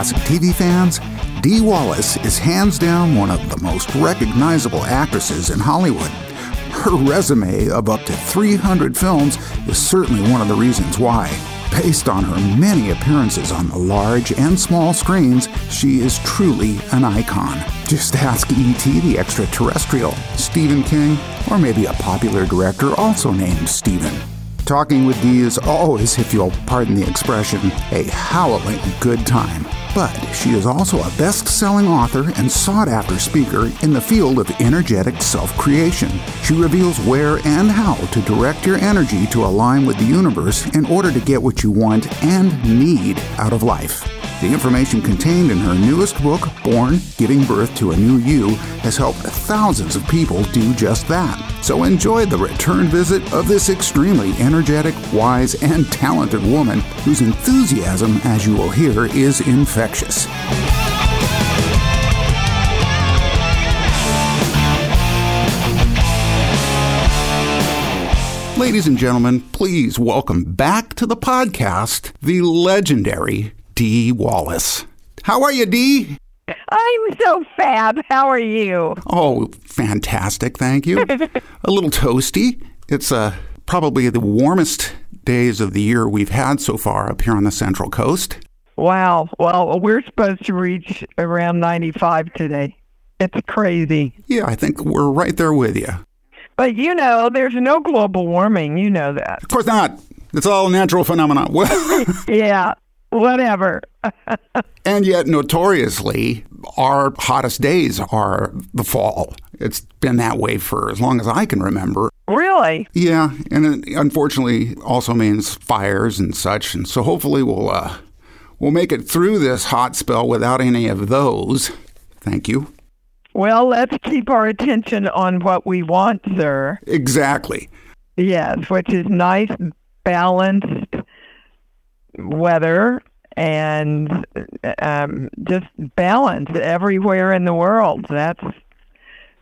Classic TV fans. Dee Wallace is hands down one of the most recognizable actresses in Hollywood. Her resume of up to 300 films is certainly one of the reasons why. Based on her many appearances on the large and small screens, she is truly an icon. Just ask E.T. the extraterrestrial, Stephen King, or maybe a popular director also named Stephen. Talking with Dee is always, if you'll pardon the expression, a howling good time. But she is also a best selling author and sought after speaker in the field of energetic self creation. She reveals where and how to direct your energy to align with the universe in order to get what you want and need out of life. The information contained in her newest book, Born Giving Birth to a New You, has helped thousands of people do just that. So enjoy the return visit of this extremely energetic, wise, and talented woman whose enthusiasm, as you will hear, is infectious. Ladies and gentlemen, please welcome back to the podcast the legendary Dee Wallace. How are you, Dee? I'm so fab. How are you? Oh, fantastic. Thank you. a little toasty. It's uh, probably the warmest days of the year we've had so far up here on the Central Coast. Wow. Well, we're supposed to reach around 95 today. It's crazy. Yeah, I think we're right there with you. But you know, there's no global warming. You know that. Of course not. It's all natural phenomenon. yeah whatever. and yet, notoriously, our hottest days are the fall. It's been that way for as long as I can remember. Really? Yeah, and it unfortunately also means fires and such. And so hopefully we'll uh, we'll make it through this hot spell without any of those. Thank you. Well, let's keep our attention on what we want, sir. Exactly. Yes, which is nice, balanced weather and um, just balance everywhere in the world. That's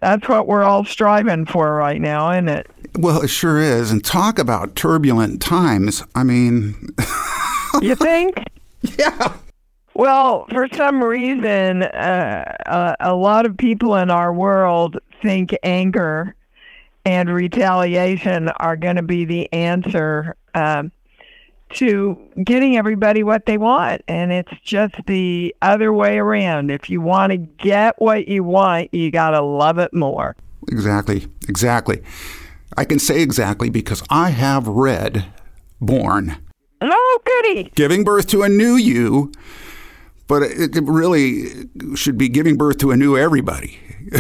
that's what we're all striving for right now, isn't it? Well, it sure is. And talk about turbulent times. I mean, you think? Yeah. Well, for some reason, uh, a, a lot of people in our world think anger and retaliation are going to be the answer. Um, to getting everybody what they want. And it's just the other way around. If you want to get what you want, you got to love it more. Exactly. Exactly. I can say exactly because I have read Born. Oh, goody. Giving birth to a new you, but it, it really should be giving birth to a new everybody.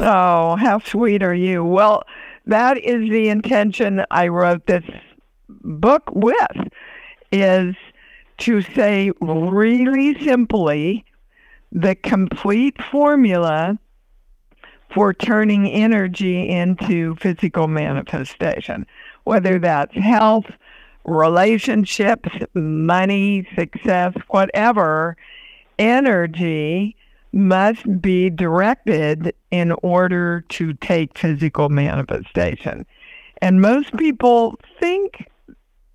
oh, how sweet are you? Well, that is the intention I wrote this book with is to say really simply the complete formula for turning energy into physical manifestation, whether that's health, relationships, money, success, whatever, energy must be directed in order to take physical manifestation. And most people think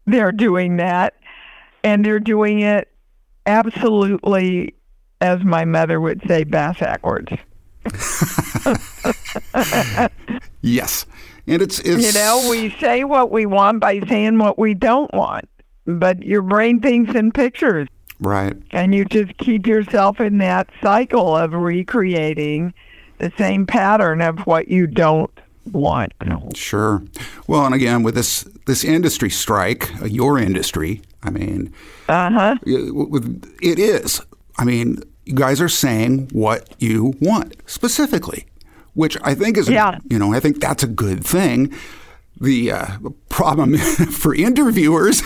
they're doing that, and they're doing it absolutely, as my mother would say, backwards. yes, and it's it's you know we say what we want by saying what we don't want, but your brain thinks in pictures, right? And you just keep yourself in that cycle of recreating the same pattern of what you don't want. Sure. Well, and again, with this this industry strike, uh, your industry, I mean, uh-huh. it is. I mean, you guys are saying what you want specifically, which I think is, yeah. you know, I think that's a good thing. The uh, problem for interviewers,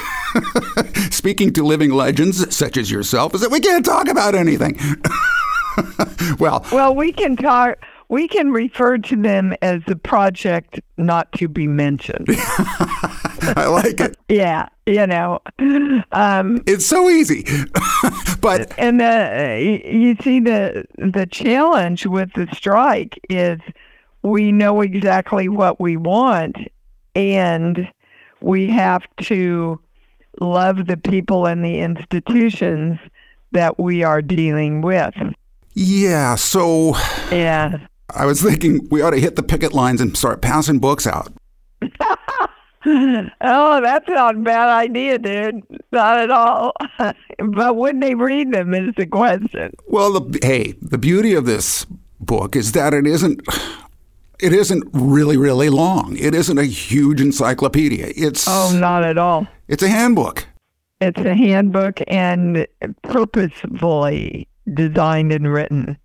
speaking to living legends such as yourself, is that we can't talk about anything. well, well, we can talk we can refer to them as the project not to be mentioned. I like it. yeah, you know, um, it's so easy. but and the, you see the the challenge with the strike is we know exactly what we want, and we have to love the people and the institutions that we are dealing with. Yeah, so Yeah. I was thinking we ought to hit the picket lines and start passing books out. oh, that's not a bad idea, dude. Not at all. but wouldn't they read them is the question. Well, the, hey, the beauty of this book is that it isn't it isn't really really long. It isn't a huge encyclopedia. It's Oh, not at all. it's a handbook. It's a handbook and purposefully designed and written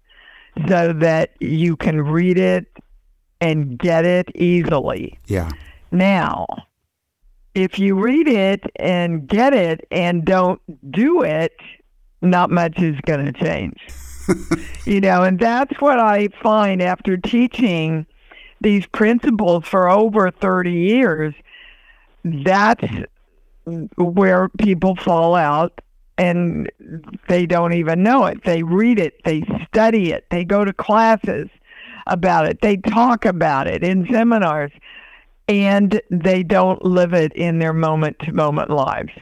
so that you can read it and get it easily. Yeah. Now, if you read it and get it and don't do it, not much is going to change. you know, and that's what I find after teaching these principles for over 30 years. That's where people fall out and they don't even know it. They read it, they study it, they go to classes about it, they talk about it in seminars, and they don't live it in their moment to moment lives.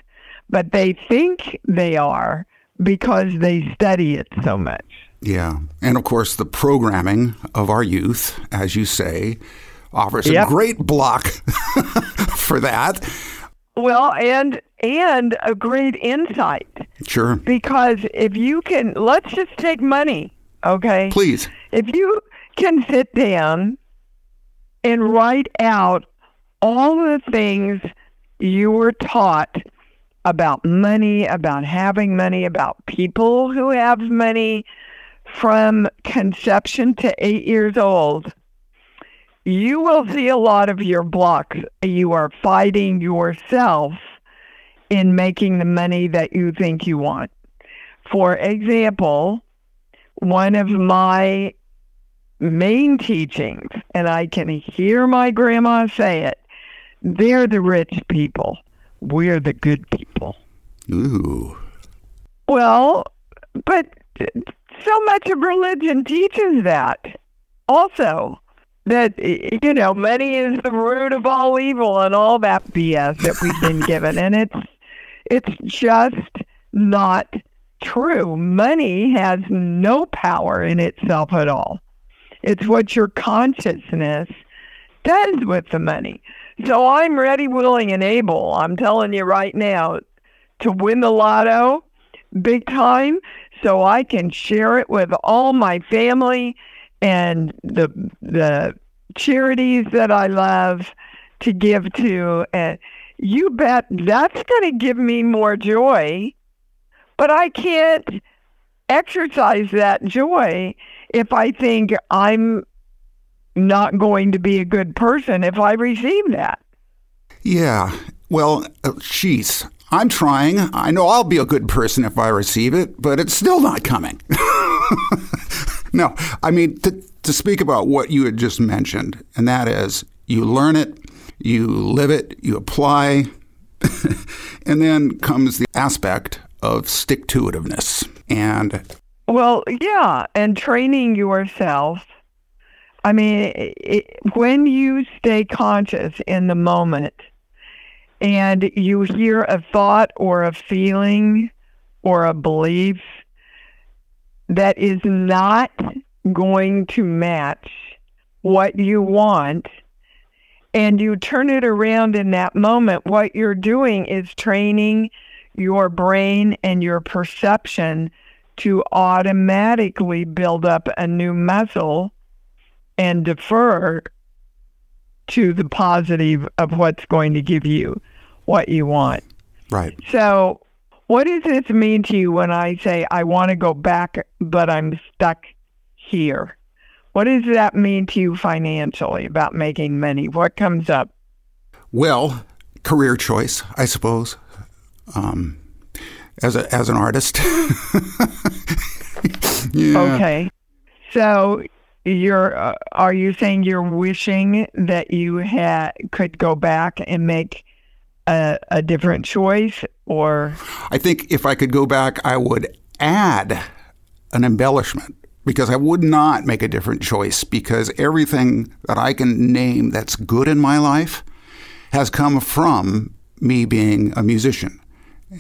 But they think they are because they study it so much. Yeah. And of course, the programming of our youth, as you say, offers Yep. a great block for that. Well, and and a great insight Sure. because if you can let's just take money, okay? Please. If you can sit down and write out all the things you were taught about money, about having money, about people who have money from conception to eight years old, you will see a lot of your blocks. You are fighting yourself in making the money that you think you want. For example, one of my main teachings, and I can hear my grandma say it they're the rich people, we're the good people. Ooh. Well, but so much of religion teaches that. Also, that you know, money is the root of all evil and all that BS that we've been given, and it's it's just not true. Money has no power in itself at all. It's what your consciousness does with the money. So I'm ready, willing, and able. I'm telling you right now to win the lotto big time so I can share it with all my family and the the charities that I love to give to and you bet that's going to give me more joy but I can't exercise that joy if I think I'm not going to be a good person if I receive that. Yeah. Well, uh, geez. I'm trying. I know I'll be a good person if I receive it, but it's still not coming. no, I mean, to, to speak about what you had just mentioned, and that is you learn it, you live it, you apply, and then comes the aspect of stick to itiveness. And Well, yeah, and training yourself. I mean, it, when you stay conscious in the moment and you hear a thought or a feeling or a belief that is not going to match what you want, and you turn it around in that moment, what you're doing is training your brain and your perception to automatically build up a new muscle and defer to the positive of what's going to give you what you want. right. So, what does this mean to you when I say I want to go back, but I'm stuck here? What does that mean to you financially about making money? What comes up? Well, career choice, I suppose. Um, as a as an artist. yeah. Okay. So you're uh, are you saying you're wishing that you had could go back and make a, a different choice or I think if I could go back, I would add an embellishment because I would not make a different choice because everything that I can name that's good in my life has come from me being a musician.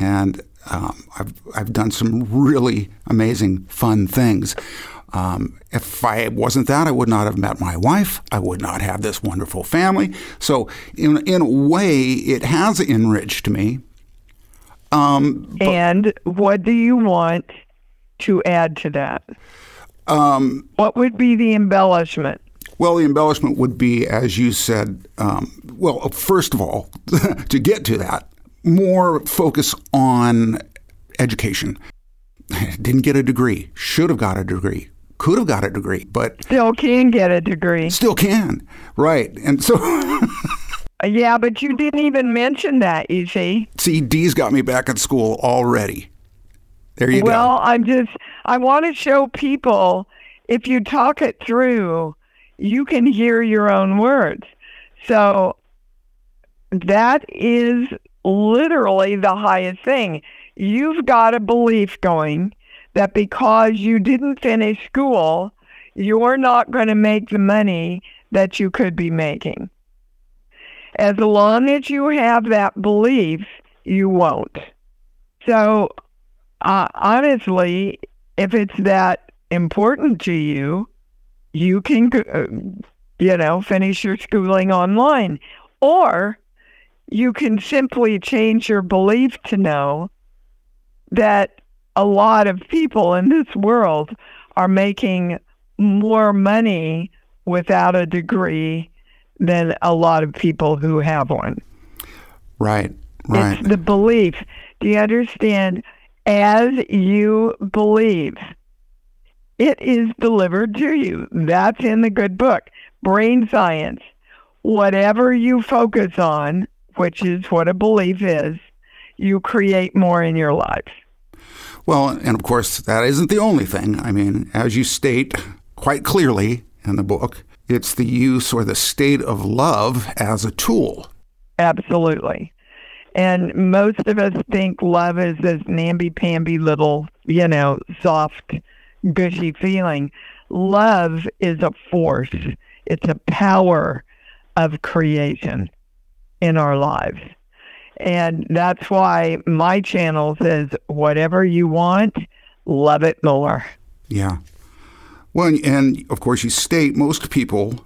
And Um, I've, I've done some really amazing, fun things. Um, if I wasn't that, I would not have met my wife. I would not have this wonderful family. So, in, in a way, it has enriched me. Um, and what do you want to add to that? Um, what would be the embellishment? Well, the embellishment would be, as you said, um, well, first of all, to get to that, more focus on education. Didn't get a degree, should have got a degree, could have got a degree, but still can get a degree. Still can, right? And so. yeah, but you didn't even mention that. You see. See, Dee's got me back at school already. There you well, go. Well, I'm just. I want to show people if you talk it through, you can hear your own words. So that is literally the highest thing. You've got a belief going that because you didn't finish school, you're not going to make the money that you could be making. As long as you have that belief, you won't. So, uh, honestly, if it's that important to you, you can, uh, you know, finish your schooling online. Or you can simply change your belief to know that a lot of people in this world are making more money without a degree than a lot of people who have one. Right, right. It's the belief. Do you understand? As you believe, it is delivered to you. That's in the good book. Brain science. Whatever you focus on, which is what a belief is, you create more in your life. Well, and of course, that isn't the only thing. I mean, as you state quite clearly in the book, it's the use or the state of love as a tool. Absolutely. And most of us think love is this namby-pamby little, you know, soft, gushy feeling. Love is a force. It's a power of creation in our lives. And that's why my channel says, whatever you want, love it more. Yeah. Well, and of course, you state most people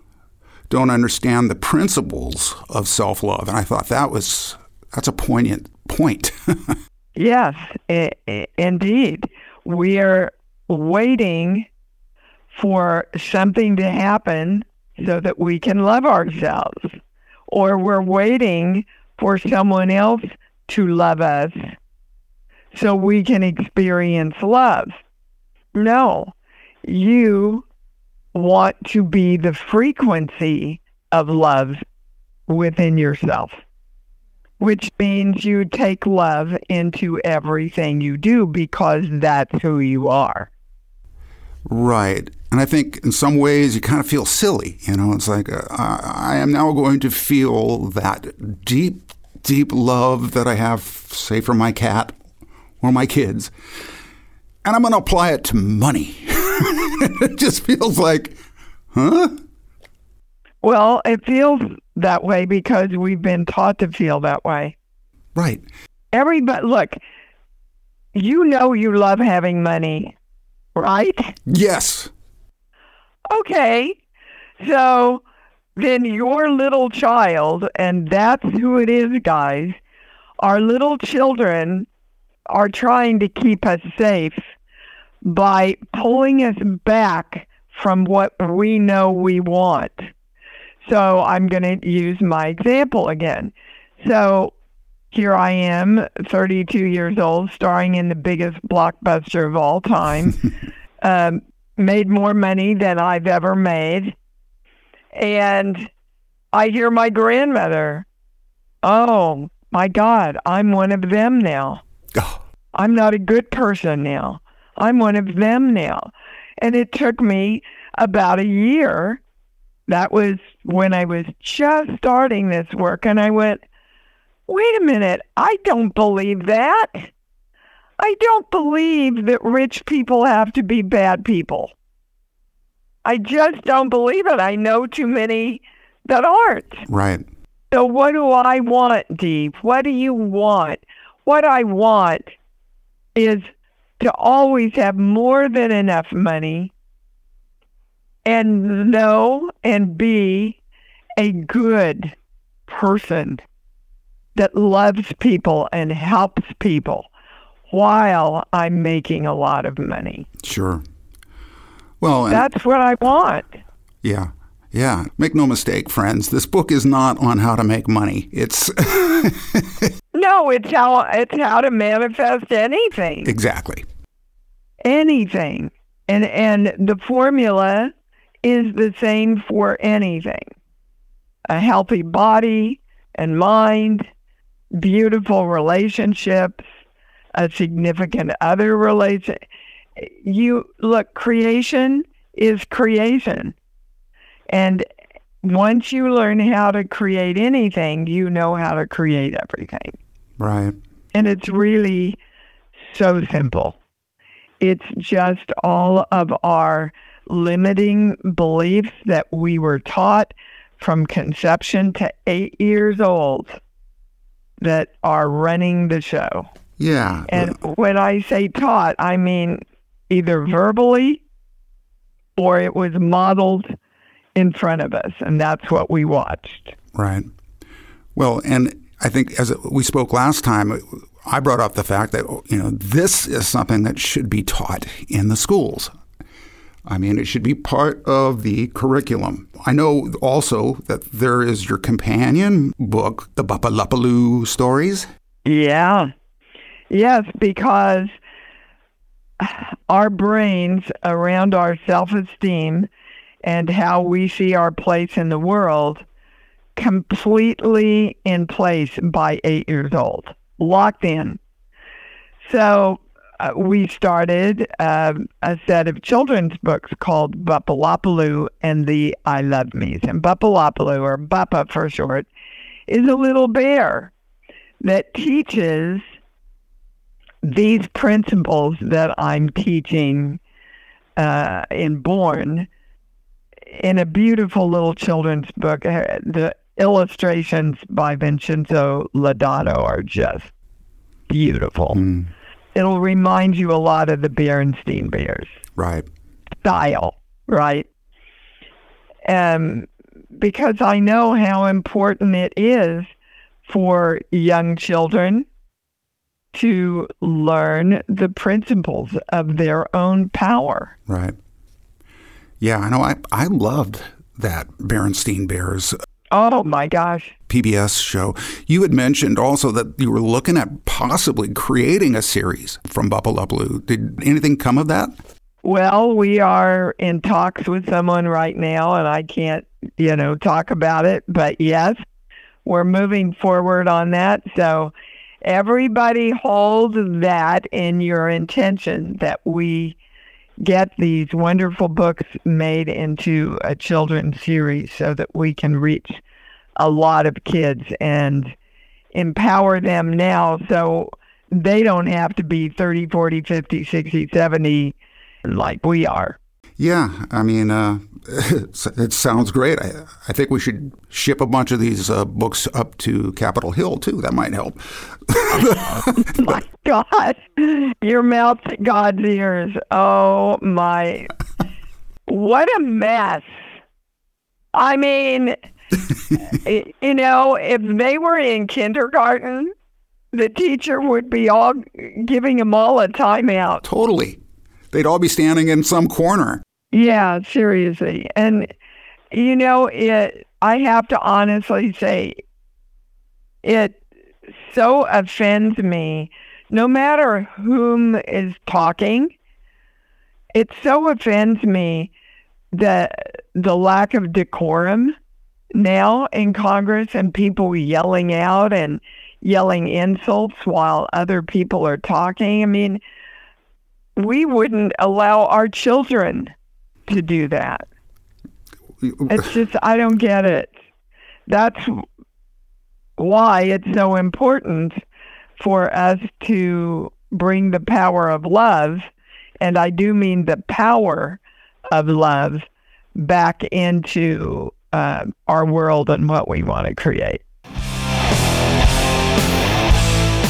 don't understand the principles of self love. And I thought that was, that's a poignant point. yes, I- I- indeed. We are waiting for something to happen so that we can love ourselves, or we're waiting for someone else to love us so we can experience love. No, you want to be the frequency of love within yourself, which means you take love into everything you do because that's who you are. Right. And I think in some ways you kind of feel silly. You know, it's like uh, I am now going to feel that deep, deep love that I have, say, for my cat or my kids, and I'm going to apply it to money. it just feels like, huh? Well, it feels that way because we've been taught to feel that way. Right. Everybody, look, you know you love having money, right? Yes. Okay. So then your little child, and that's who it is, guys, our little children are trying to keep us safe by pulling us back from what we know we want. So I'm going to use my example again. So here I am, 32 years old, starring in the biggest blockbuster of all time. um, made more money than I've ever made. And I hear my grandmother, oh my God, I'm one of them now. Oh. I'm not a good person now. I'm one of them now. And it took me about a year. That was when I was just starting this work. And I went, wait a minute, I don't believe that. I don't believe that rich people have to be bad people. I just don't believe it. I know too many that aren't. Right. So what do I want, Dee? What do you want? What I want is to always have more than enough money and know and be a good person that loves people and helps people while I'm making a lot of money. Sure. Well, That's what I want. yeah. Yeah. Make no mistake, friends. This book is not on how to make money. It's No, it's how it's how to manifest anything. exactly. Anything. And and the formula is the same for anything. A healthy body and mind, beautiful relationships, a significant other relation. You look, creation is creation. And once you learn how to create anything, you know how to create everything. Right. And it's really so simple. It's just all of our limiting beliefs that we were taught from conception to eight years old that are running the show. Yeah. And when I say taught, I mean either verbally or it was modeled in front of us. And that's what we watched. Right. Well, and I think as we spoke last time, I brought up the fact that you know this is something that should be taught in the schools. I mean, it should be part of the curriculum. I know also that there is your companion book, the BuppaLaPaloo stories. Yeah. Yes, because our brains around our self esteem and how we see our place in the world completely in place by eight years old, locked in. So uh, we started um, a set of children's books called BuppaLaPaloo and the I Love Me's. And BuppaLaPaloo, or Buppa for short, is a little bear that teaches these principles that I'm teaching uh, in Born in a beautiful little children's book. Uh, The illustrations by Vincenzo Lodato are just beautiful. Mm, It'll remind you a lot of the Berenstein Bears right. style, right? Um, because I know how important it is for young children to learn the principles of their own power. Right. Yeah, I know. I, I loved that Berenstein Bears uh, Oh my gosh. PBS show. You had mentioned also that you were looking at possibly creating a series from BuppaLaPaloo. Did anything come of that? Well, we are in talks with someone right now, and I can't, you know, talk about it. But yes, we're moving forward on that. So everybody hold that in your intention that we get these wonderful books made into a children's series so that we can reach a lot of kids and empower them now so they don't have to be 30, 40, 50, 60, 70 like we are. Yeah, I mean, uh, it sounds great. I, I think we should ship a bunch of these uh, books up to Capitol Hill too. That might help. my God, your mouth to God's ears. Oh my, what a mess. I mean, you know, if they were in kindergarten, the teacher would be all giving them all a timeout. Totally. They'd all be standing in some corner. Yeah, seriously. And you know, it I have to honestly say it so offends me no matter whom is talking. It so offends me that the lack of decorum now in Congress and people yelling out and yelling insults while other people are talking. I mean, we wouldn't allow our children to do that. It's just, I don't get it. That's why it's so important for us to bring the power of love, and I do mean the power of love, back into uh, our world and what we want to create.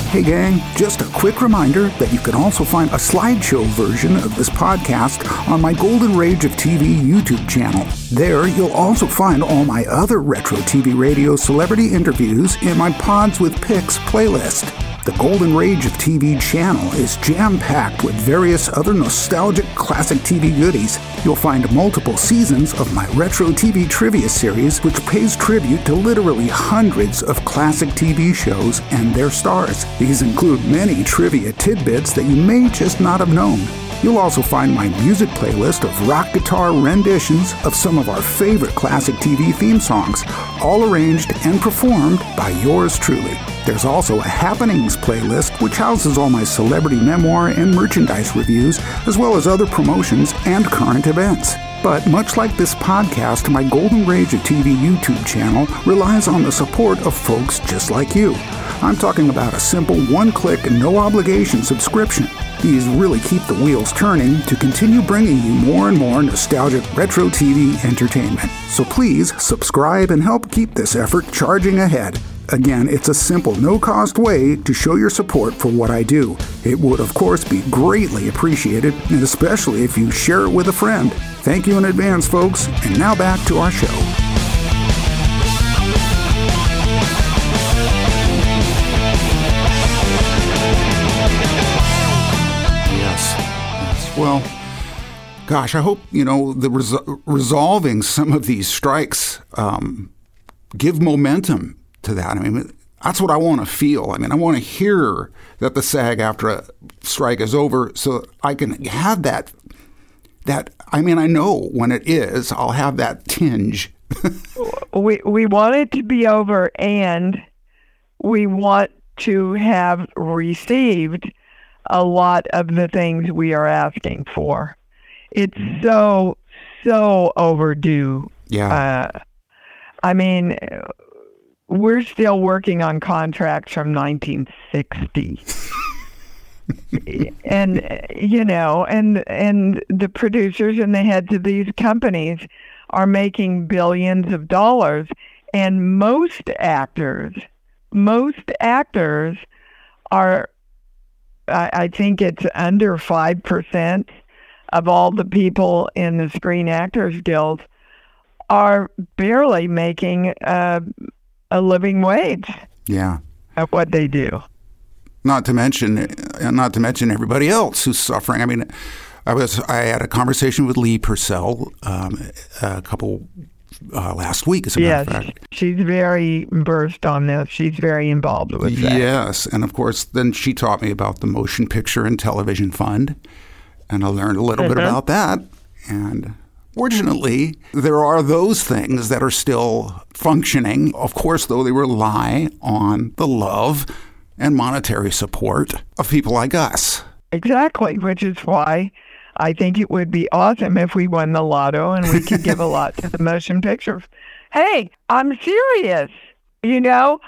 Hey, gang, just a quick reminder that you can also find a slideshow version of this podcast on my Golden Rage of TV YouTube channel. There, you'll also find all my other retro TV radio celebrity interviews in my Pods with Picks playlist. The Golden Rage of TV channel is jam packed with various other nostalgic classic TV goodies. You'll find multiple seasons of my retro TV trivia series, which pays tribute to literally hundreds of classic TV shows and their stars. These include many trivia tidbits that you may just not have known. You'll also find my music playlist of rock guitar renditions of some of our favorite classic TV theme songs, all arranged and performed by yours truly. There's also a Happenings playlist, which houses all my celebrity memoir and merchandise reviews, as well as other promotions and current events. But much like this podcast, my Golden Rage of TV YouTube channel relies on the support of folks just like you. I'm talking about a simple one click, no obligation subscription. These really keep the wheels turning to continue bringing you more and more nostalgic retro TV entertainment. So please subscribe and help keep this effort charging ahead. Again, it's a simple, no cost way to show your support for what I do. It would, of course, be greatly appreciated, and especially if you share it with a friend. Thank you in advance, folks, and now back to our show. Yes. Yes. Well, gosh, I hope, you know, the res- resolving some of these strikes um, give momentum to that. I mean, that's what I want to feel. I mean, I want to hear that the SAG-AFTRA strike is over so I can have that that I mean, I know when it is, I'll have that tinge. we we want it to be over and we want to have received a lot of the things we are asking for. It's so so overdue. Yeah. Uh, I mean, we're still working on contracts from 1960. and you know, and and the producers and the heads of these companies are making billions of dollars and most actors most actors are I, I think it's under 5% of all the people in the Screen Actors Guild are barely making uh, a living wage yeah. at what they do. Not to mention, uh, not to mention everybody else who's suffering. I mean, I was I had a conversation with Lee Purcell um, a couple uh, last week, as a yes, matter of fact. she's very versed on this. She's very involved with that. Yes, and of course, then she taught me about the Motion Picture and Television Fund, and I learned a little bit about that. And fortunately, there are those things that are still functioning. Of course, though, they rely on the love and monetary support of people like us. Exactly, which is why I think it would be awesome if we won the lotto and we could give a lot to the motion pictures. Hey, I'm serious, you know,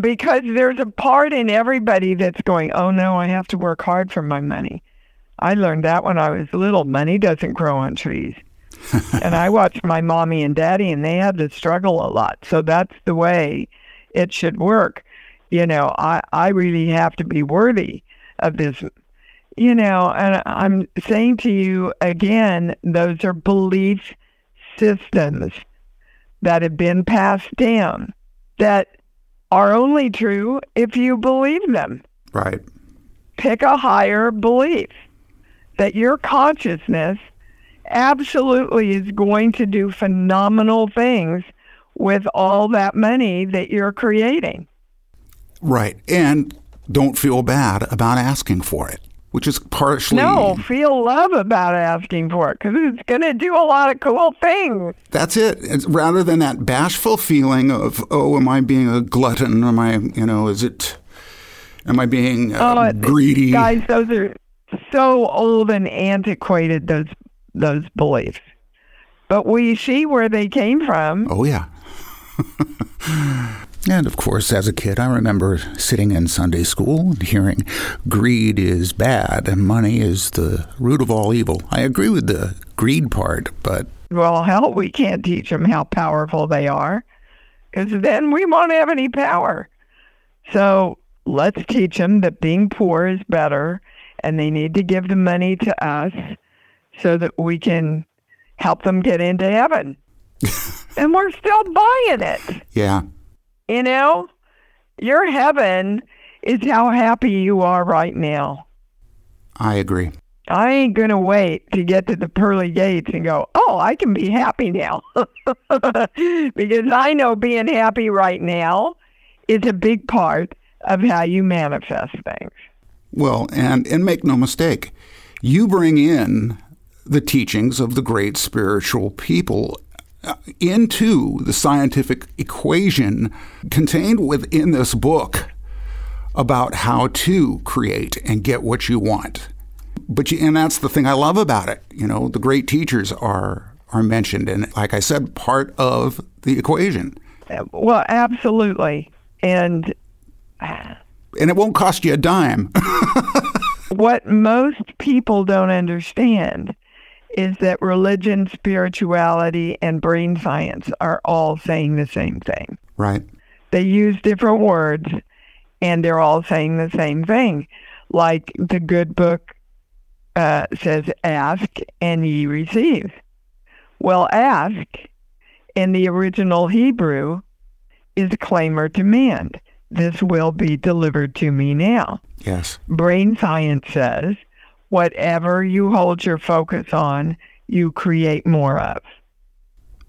because there's a part in everybody that's going, oh no, I have to work hard for my money. I learned that when I was little. Money doesn't grow on trees. and I watched my mommy and daddy, and they had to struggle a lot. So that's the way it should work. You know, I, I really have to be worthy of this you know, and I'm saying to you again, those are belief systems that have been passed down that are only true if you believe them. Right. Pick a higher belief that your consciousness absolutely is going to do phenomenal things with all that money that you're creating. Right. And don't feel bad about asking for it which is partially no feel love about asking for it because it's going to do a lot of cool things. That's it it's rather than that bashful feeling of oh am i being a glutton? Am i you know is it am i being uh, oh, greedy? guys those are so old and antiquated those those beliefs. But we see where they came from. Oh yeah And of course, as a kid, I remember sitting in Sunday school and hearing greed is bad and money is the root of all evil. I agree with the greed part, but. Well, hell, we can't teach them how powerful they are because then we won't have any power. So let's teach them that being poor is better and they need to give the money to us so that we can help them get into heaven. and we're still buying it. Yeah. You know, your heaven is how happy you are right now. I agree. I ain't going to wait to get to the pearly gates and go, oh, I can be happy now. because I know being happy right now is a big part of how you manifest things. Well, and, and make no mistake, you bring in the teachings of the great spiritual people Uh, into the scientific equation contained within this book about how to create and get what you want. But you, and that's the thing I love about it. You know, the great teachers are are mentioned, and like I said, part of the equation. Uh, well, absolutely, and uh, and it won't cost you a dime. what most people don't understand is that religion, spirituality, and brain science are all saying the same thing. Right. They use different words and they're all saying the same thing. Like the good book uh, says, ask and ye receive. Well, ask in the original Hebrew is claim or demand. This will be delivered to me now. Yes. Brain science says whatever you hold your focus on, you create more of.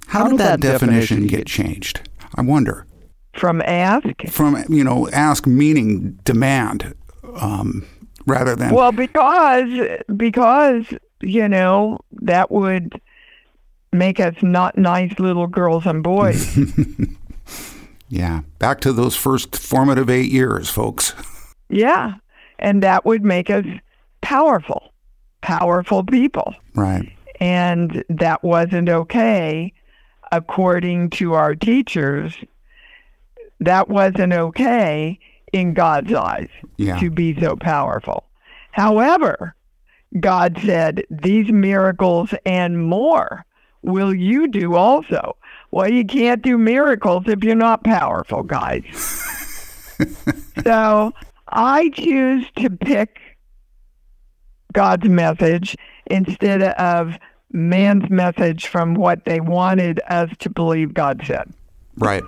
How, How did that, that definition, definition get changed? I wonder. From ask? From, you know, ask meaning demand um, rather than. Well, because, because, you know, that would make us not nice little girls and boys. yeah. Back to those first formative eight years, folks. Yeah. And that would make us powerful, powerful people. Right. And that wasn't okay according to our teachers. That wasn't okay in God's eyes yeah. to be so powerful. However, God said, These miracles and more will you do also. Well, you can't do miracles if you're not powerful, guys. so I choose to pick God's message instead of man's message from what they wanted us to believe God said. Right.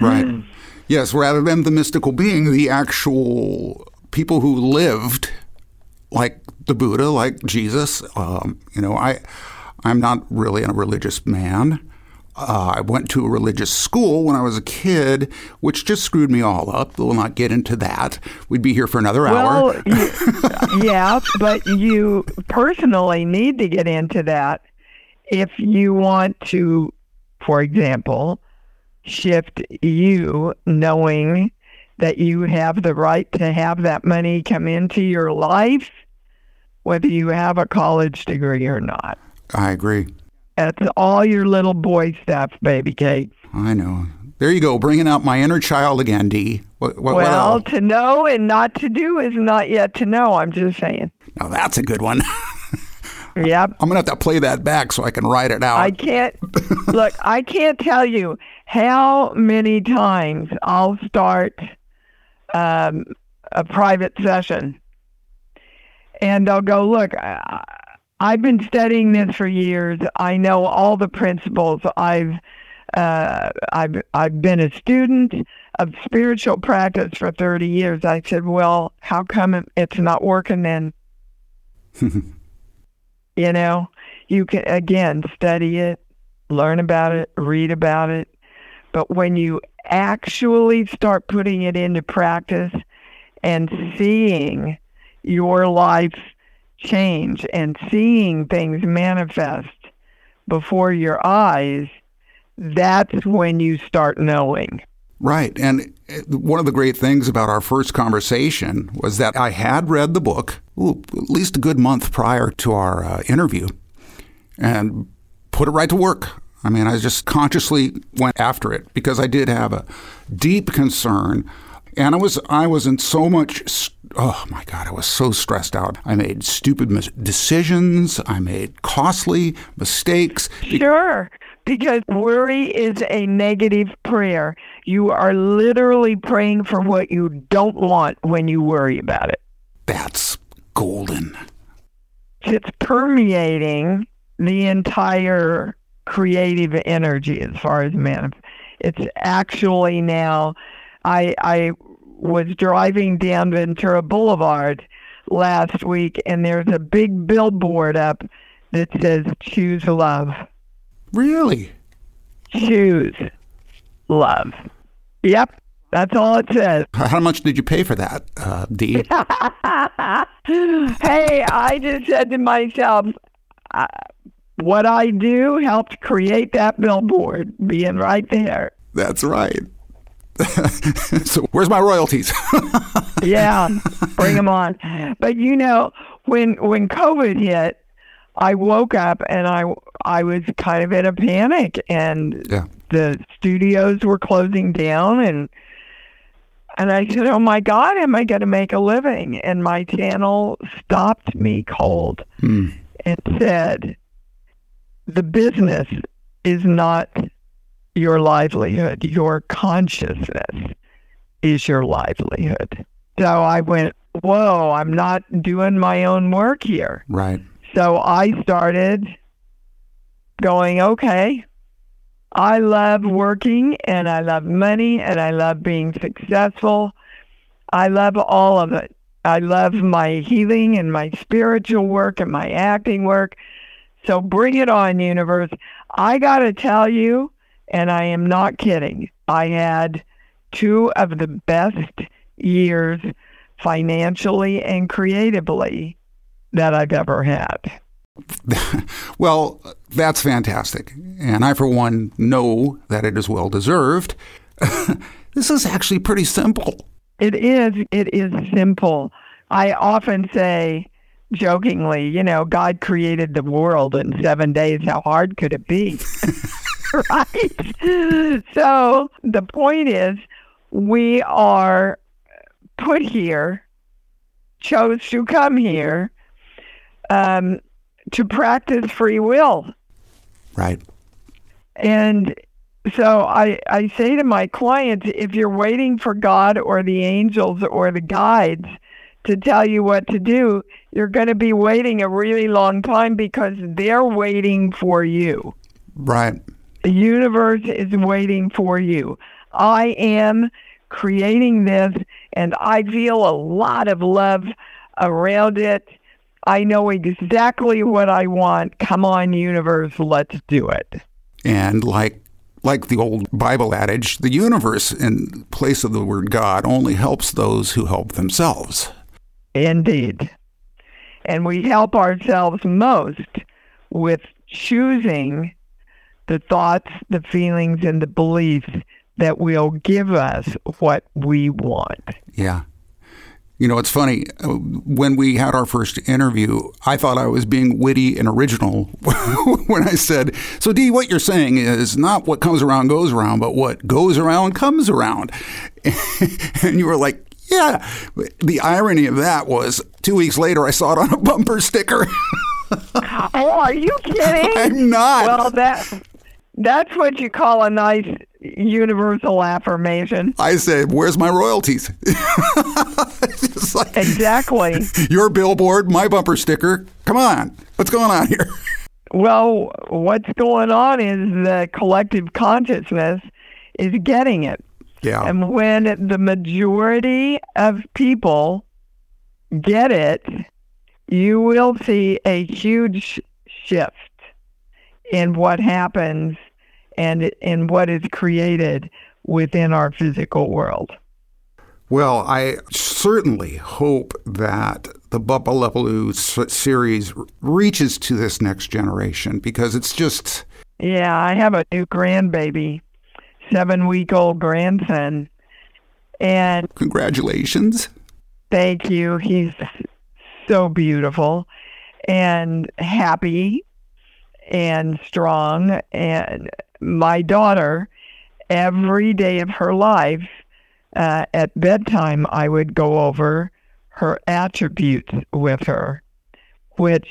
right. Yes, rather than the mystical being, the actual people who lived like the Buddha, like Jesus. Um, you know, I, I'm not really a religious man. Uh, I went to a religious school when I was a kid, which just screwed me all up. We'll not get into that. We'd be here for another well, hour. yeah, but you personally need to get into that if you want to, for example, shift you knowing that you have the right to have that money come into your life, whether you have a college degree or not. I agree. That's all your little boy stuff, baby Kate. I know. There you go, bringing out my inner child again, Dee. What, what, well, what to know and not to do is not yet to know. I'm just saying. Now that's a good one. yep. I'm gonna have to play that back so I can write it out. I can't. look, I can't tell you how many times I'll start um, a private session, and I'll go, look. I, I've been studying this for years. I know all the principles. I've uh, I've I've been a student of spiritual practice for 30 years. I said, well, how come it's not working then? you know, you can again study it, learn about it, read about it, but when you actually start putting it into practice and seeing your life change and seeing things manifest before your eyes, that's when you start knowing. Right. And one of the great things about our first conversation was that I had read the book ooh, at least a good month prior to our uh, interview and put it right to work. I mean, I just consciously went after it because I did have a deep concern and I was I was in so much oh my god, I was so stressed out. I made stupid mis- decisions, I made costly mistakes. Sure. because worry is a negative prayer. You are literally praying for what you don't want when you worry about it. That's golden. It's permeating the entire creative energy as far as man. It's actually now. I I was driving down Ventura Boulevard last week, and there's a big billboard up that says "Choose Love." Really? Choose love. Yep, that's all it says. How much did you pay for that, uh, Dee? hey, I just said to myself, uh, what I do helped create that billboard, being right there. That's right. so where's my royalties? yeah, bring them on. But you know, when when COVID hit, I woke up and I I was kind of in a panic, and yeah. the studios were closing down, and and I said, "Oh my God, am I going to make a living?" And my channel stopped me cold Hmm. and said, "The business is not your livelihood. Your consciousness is your livelihood." So I went, "Whoa, I'm not doing my own work here." Right. So I started going, okay, I love working and I love money and I love being successful. I love all of it. I love my healing and my spiritual work and my acting work. So bring it on, universe. I got to tell you, and I am not kidding, I had two of the best years financially and creatively that I've ever had. well, that's fantastic. And I, for one, know that it is well deserved. this is actually pretty simple. It is. It is simple. I often say, jokingly, you know, God created the world in seven days. How hard could it be? right? So the point is, we are put here, chose to come here um, to practice free will. Right. And so I, I say to my clients if you're waiting for God or the angels or the guides to tell you what to do, you're going to be waiting a really long time because they're waiting for you. Right. The universe is waiting for you. I am creating this and I feel a lot of love around it. I know exactly what I want. Come on, universe, let's do it. And like like the old Bible adage, the universe in place of the word God only helps those who help themselves. Indeed. And we help ourselves most with choosing the thoughts, the feelings, and the beliefs that will give us what we want. Yeah. You know, it's funny. uh, When we had our first interview, I thought I was being witty and original when I said, So, Dee, what you're saying is not what comes around goes around, but what goes around comes around. and you were like, Yeah. The irony of that was two weeks later, I saw it on a bumper sticker. Oh, are you kidding? I'm not. Well, that that's what you call a nice universal affirmation. I say, Where's my royalties? Like, Exactly. your billboard, my bumper sticker. Come on. What's going on here? Well, what's going on is the collective consciousness is getting it. Yeah. And when the majority of people get it, you will see a huge shift in what happens and in what is created within our physical world. Well, I certainly hope that the BuppaLaPaloo s- series reaches to this next generation because it's just, Yeah, I have a new grandbaby, seven week old grandson. And congratulations. thank you. He's so beautiful and happy and strong. And my daughter, every day of her life, uh, at bedtime, I would go over her attributes with her, which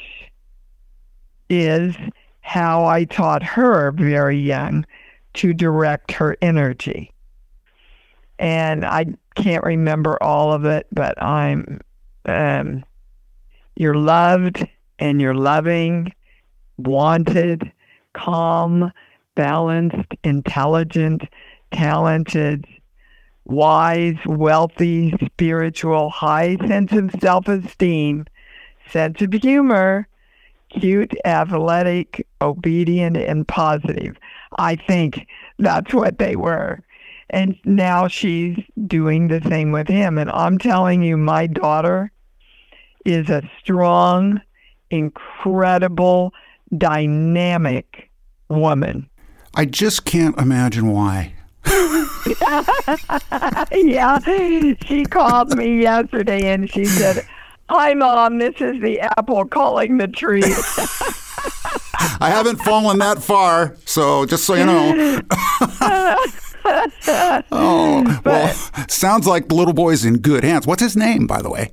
is how I taught her very young to direct her energy. And I can't remember all of it, but I'm um, you're loved and you're loving, wanted, calm, balanced, intelligent, talented, wise, wealthy, spiritual, high sense of self esteem, sense of humor, cute, athletic, obedient, and positive. I think that's what they were. And now she's doing the same with him. And I'm telling you, my daughter is a strong, incredible, dynamic woman. I just can't imagine why. yeah, she called me yesterday and she said, Hi, Mom, this is the apple calling the tree. I haven't fallen that far, so just so you know. oh, well, sounds like the little boy's in good hands. What's his name, by the way?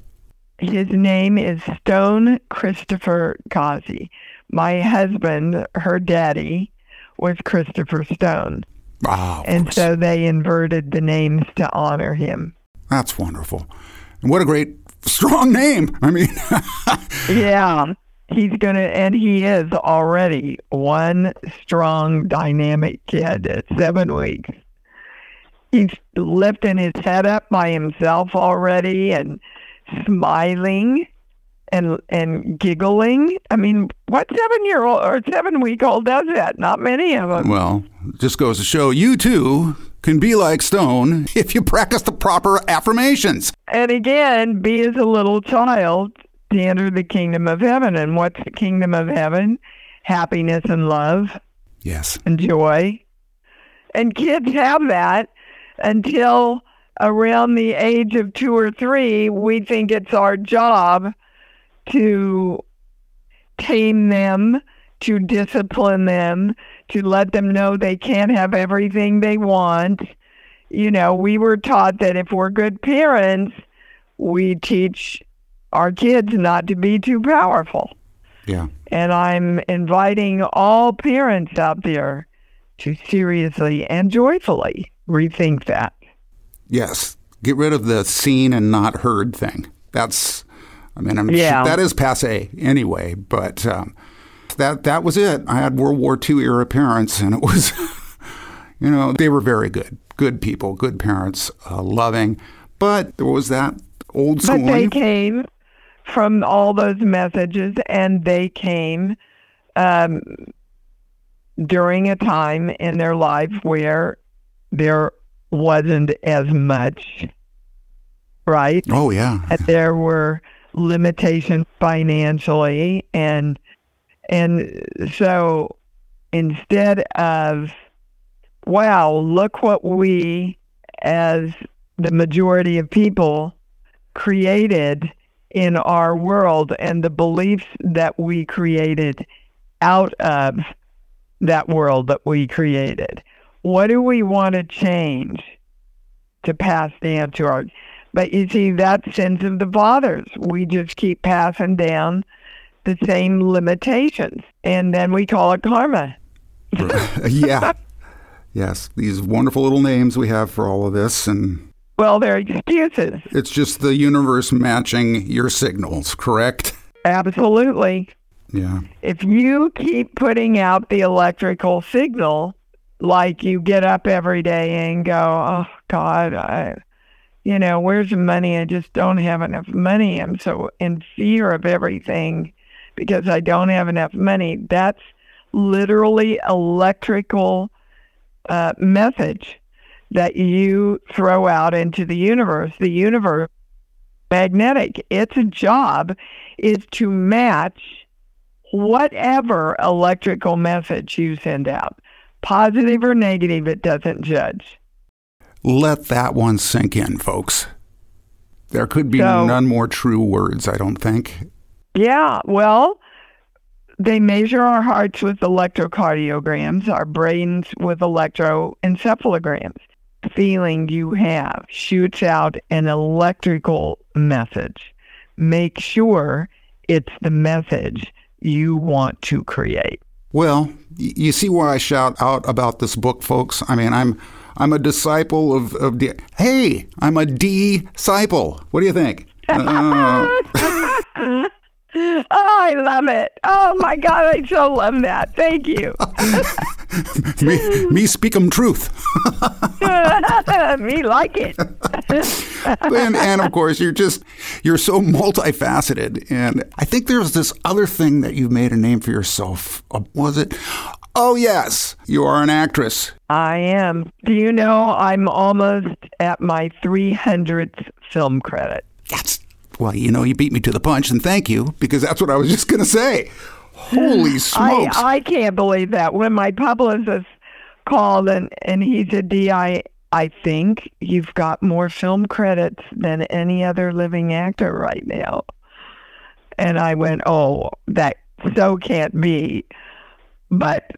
His name is Stone Christopher Ghazi. My husband, her daddy, was Christopher Stone. Ah, wow. and so they inverted the names to honor him. That's wonderful. And what a great, strong name. I mean, yeah. He's going to, and he is already one strong, dynamic kid at seven weeks. He's lifting his head up by himself already and smiling and and giggling. I mean, what seven year old or seven week old does that? Not many of them. well, just goes to show you too can be like Stone if you practice the proper affirmations. And again, be as a little child to enter the kingdom of heaven. And what's the kingdom of heaven? Happiness and love Yes. and joy. And kids have that until around the age of two or three. We think it's our job to tame them, to discipline them, to let them know they can't have everything they want. You know, we were taught that if we're good parents, we teach our kids not to be too powerful. Yeah. And I'm inviting all parents out there to seriously and joyfully rethink that. Yes. Get rid of the seen and not heard thing. That's, I mean, I'm Yeah. that is passe anyway. But um, that that was it. I had World War II era parents, and it was, you know, they were very good, good people, good parents, uh, loving. But there was that old school. But they came from all those messages, and they came um, during a time in their life where there wasn't as much, right? oh yeah. that there were limitations financially and and so instead of wow look what we as the majority of people created in our world and the beliefs that we created out of that world that we created. What do we want to change to pass down to our but you see, that's sins of the fathers. We just keep passing down the same limitations, and then we call it karma. yeah. Yes. These wonderful little names we have for all of this, and Well, they're excuses. it's just the universe matching your signals. Correct. Absolutely. Yeah. If you keep putting out the electrical signal, like you get up every day and go, oh, God, I, you know, where's the money? I just don't have enough money. I'm so in fear of everything because I don't have enough money. That's literally electrical uh, message that you throw out into the universe. The universe, magnetic. Its job is to match whatever electrical message you send out, positive or negative. It doesn't judge. Let that one sink in, folks. There could be So- none more true words, I don't think. Yeah, well, they measure our hearts with electrocardiograms, our brains with electroencephalograms. The feeling you have shoots out an electrical message. Make sure it's the message you want to create. Well, you see why I shout out about this book, folks. I mean, I'm I'm a disciple of, of D- hey, I'm a disciple. What do you think? Uh, Oh, I love it. Oh my God, I so love that. Thank you. me, me speak 'em truth. Me like it. and, and of course, you're just you're so multifaceted. And I think there's this other thing that you've made a name for yourself. Uh, was it? Oh yes, you are an actress. I am. Do you know I'm almost at my 300th film credit? That's well, you know, you beat me to the punch, and thank you because that's what I was just going to say. Holy smokes! I, I can't believe that. When my publicist called and, and he said, Dee, I, I think you've got more film credits than any other living actor right now. And I went, oh, that so can't be. But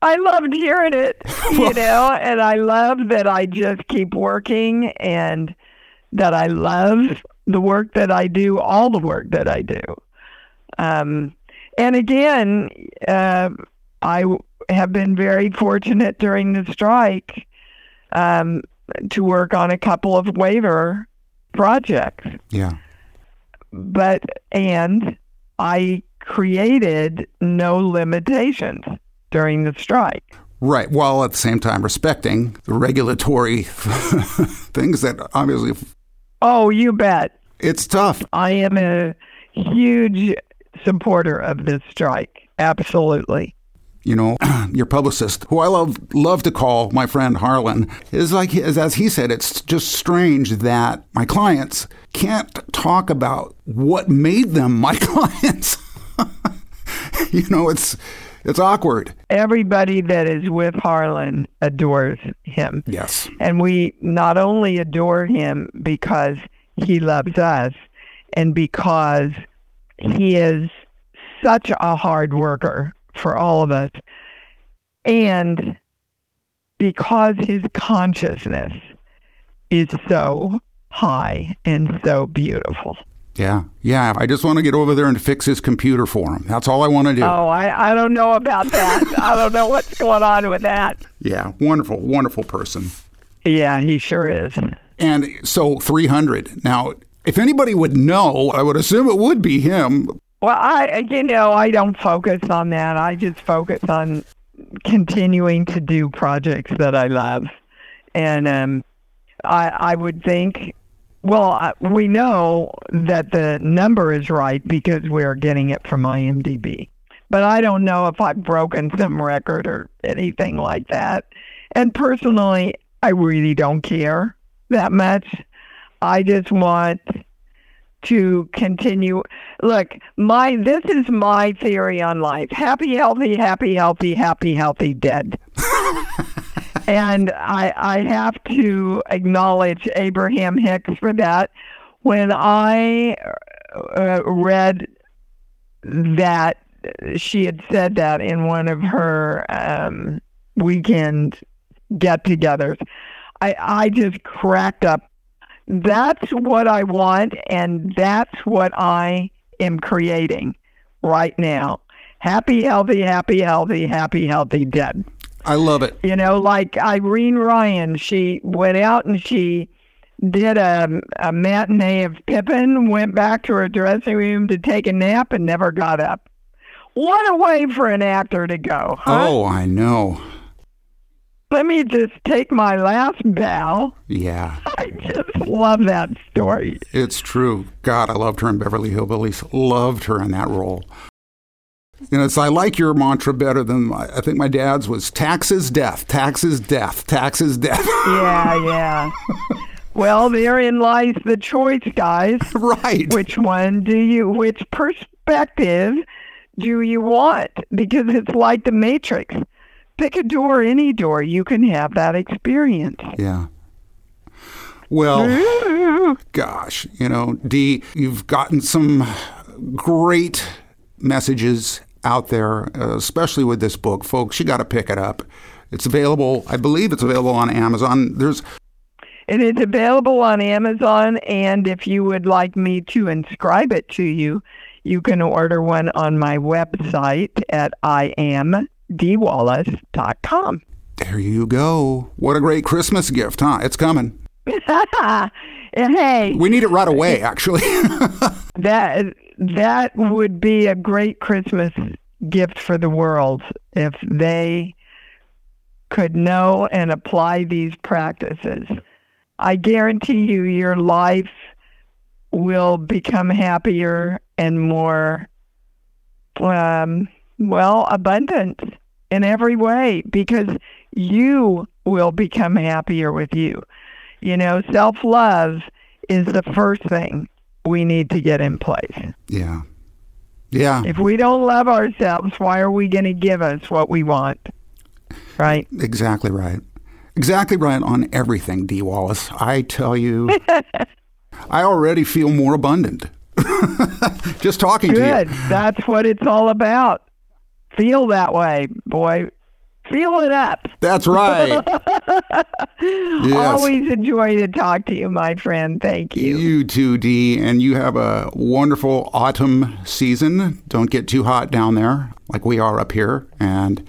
I loved hearing it, you know, and I love that I just keep working and that I love the work that I do, all the work that I do. Um, and again, uh, I have been very fortunate during the strike um, to work on a couple of waiver projects. Yeah. But, and I created no limitations during the strike. Right, while at the same time respecting the regulatory things that obviously. Oh, you bet. It's tough. I am a huge supporter of this strike. Absolutely. You know, your publicist, who I love love to call my friend Harlan, is like is as he said, it's just strange that my clients can't talk about what made them my clients. you know, it's it's awkward. Everybody that is with Harlan adores him. Yes. And we not only adore him because he loves us and because he is such a hard worker for all of us, and because his consciousness is so high and so beautiful. Yeah, yeah. I just want to get over there and fix his computer for him. That's all I want to do. Oh, I, I don't know about that. I don't know what's going on with that. Yeah, wonderful, wonderful person. Yeah, he sure is. And so 300. Now, if anybody would know, I would assume it would be him. Well, I, you know, I don't focus on that. I just focus on continuing to do projects that I love. And um, I, I would think well, we know that the number is right because we're getting it from IMDb. But I don't know if I've broken some record or anything like that. And personally, I really don't care that much. I just want to continue. Look, my this is my theory on life. Happy, healthy, happy, healthy, happy, healthy, dead. and I, I have to acknowledge Abraham Hicks for that. When I uh, read that she had said that in one of her um, weekend get-togethers, I, I just cracked up. That's what I want, and that's what I am creating right now. Happy, healthy, happy, healthy, happy, healthy, dead. I love it. You know, like Irene Ryan, she went out and she did a, a matinee of Pippin, went back to her dressing room to take a nap, and never got up. What a way for an actor to go, huh? Oh, I know. Let me just take my last bow. Yeah. I just love that story. It's true. God, I loved her in Beverly Hillbillies. Loved her in that role. You know, it's I like your mantra better than my, I think my dad's was taxes death, taxes death, taxes death. Yeah, yeah. well, therein lies the choice, guys. right. Which one do you? Which perspective do you want? Because it's like the Matrix. Pick a door, any door. You can have that experience. Yeah. Well, gosh, you know, Dee, you've gotten some great messages out there, uh, especially with this book, folks. You got to pick it up. It's available. I believe it's available on Amazon. There's. It is available on Amazon, and if you would like me to inscribe it to you, You can order one on my website at iamdeewallace.com. There you go. What a great Christmas gift, huh? It's coming. hey, We need it right away, actually. that that would be a great Christmas gift for the world if they could know and apply these practices. I guarantee you your life will become happier and more um, well abundant in every way because you will become happier with you. You know, self love is the first thing we need to get in place. yeah. Yeah. If we don't love ourselves, why are we going to give us what we want? Right? Exactly right. Exactly right on everything, Dee Wallace. I tell you, I already feel more abundant. Just talking to you. Good. That's what it's all about. Feel that way, boy. Feel it up. That's right. Yes. Always enjoy to talk to you, my friend. Thank you. You too, Dee. And you have a wonderful autumn season. Don't get too hot down there like we are up here. And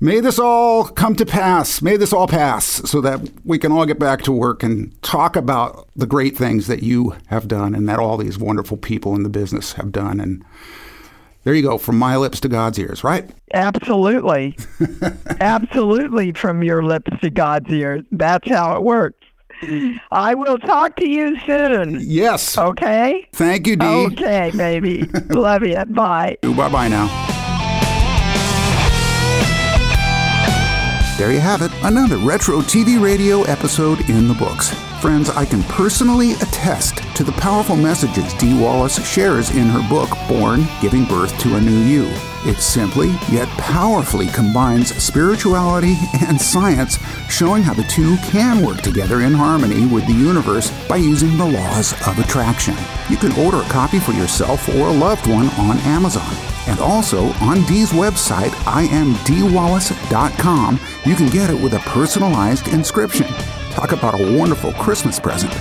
may this all come to pass. May this all pass so that we can all get back to work and talk about the great things that you have done and that all these wonderful people in the business have done. And there you go, from my lips to God's ears, right? Absolutely. Absolutely from your lips to God's ears. That's how it works. I will talk to you soon. Yes. Okay? Thank you, Dee. Okay, baby. Love you. Bye. Bye bye now. There you have it, another Retro TV Radio episode in the books. Friends, I can personally attest to the powerful messages Dee Wallace shares in her book, Born Giving Birth to a New You. It simply yet powerfully combines spirituality and science, showing how the two can work together in harmony with the universe by using the laws of attraction. You can order a copy for yourself or a loved one on Amazon. And also on Dee's website, iamdeewallace.com, you can get it with a personalized inscription. Talk about a wonderful Christmas present.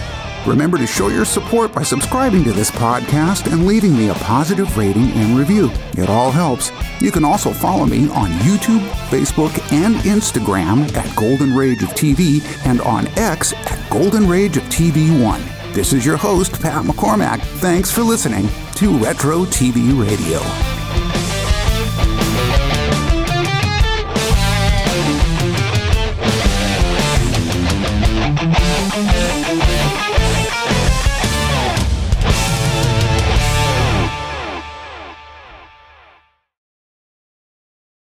Remember to show your support by subscribing to this podcast and leaving me a positive rating and review. It all helps. You can also follow me on YouTube, Facebook, and Instagram at Golden Rage of TV and on X at Golden Rage of TV 1. This is your host, Pat McCormack. Thanks for listening to Retro TV Radio.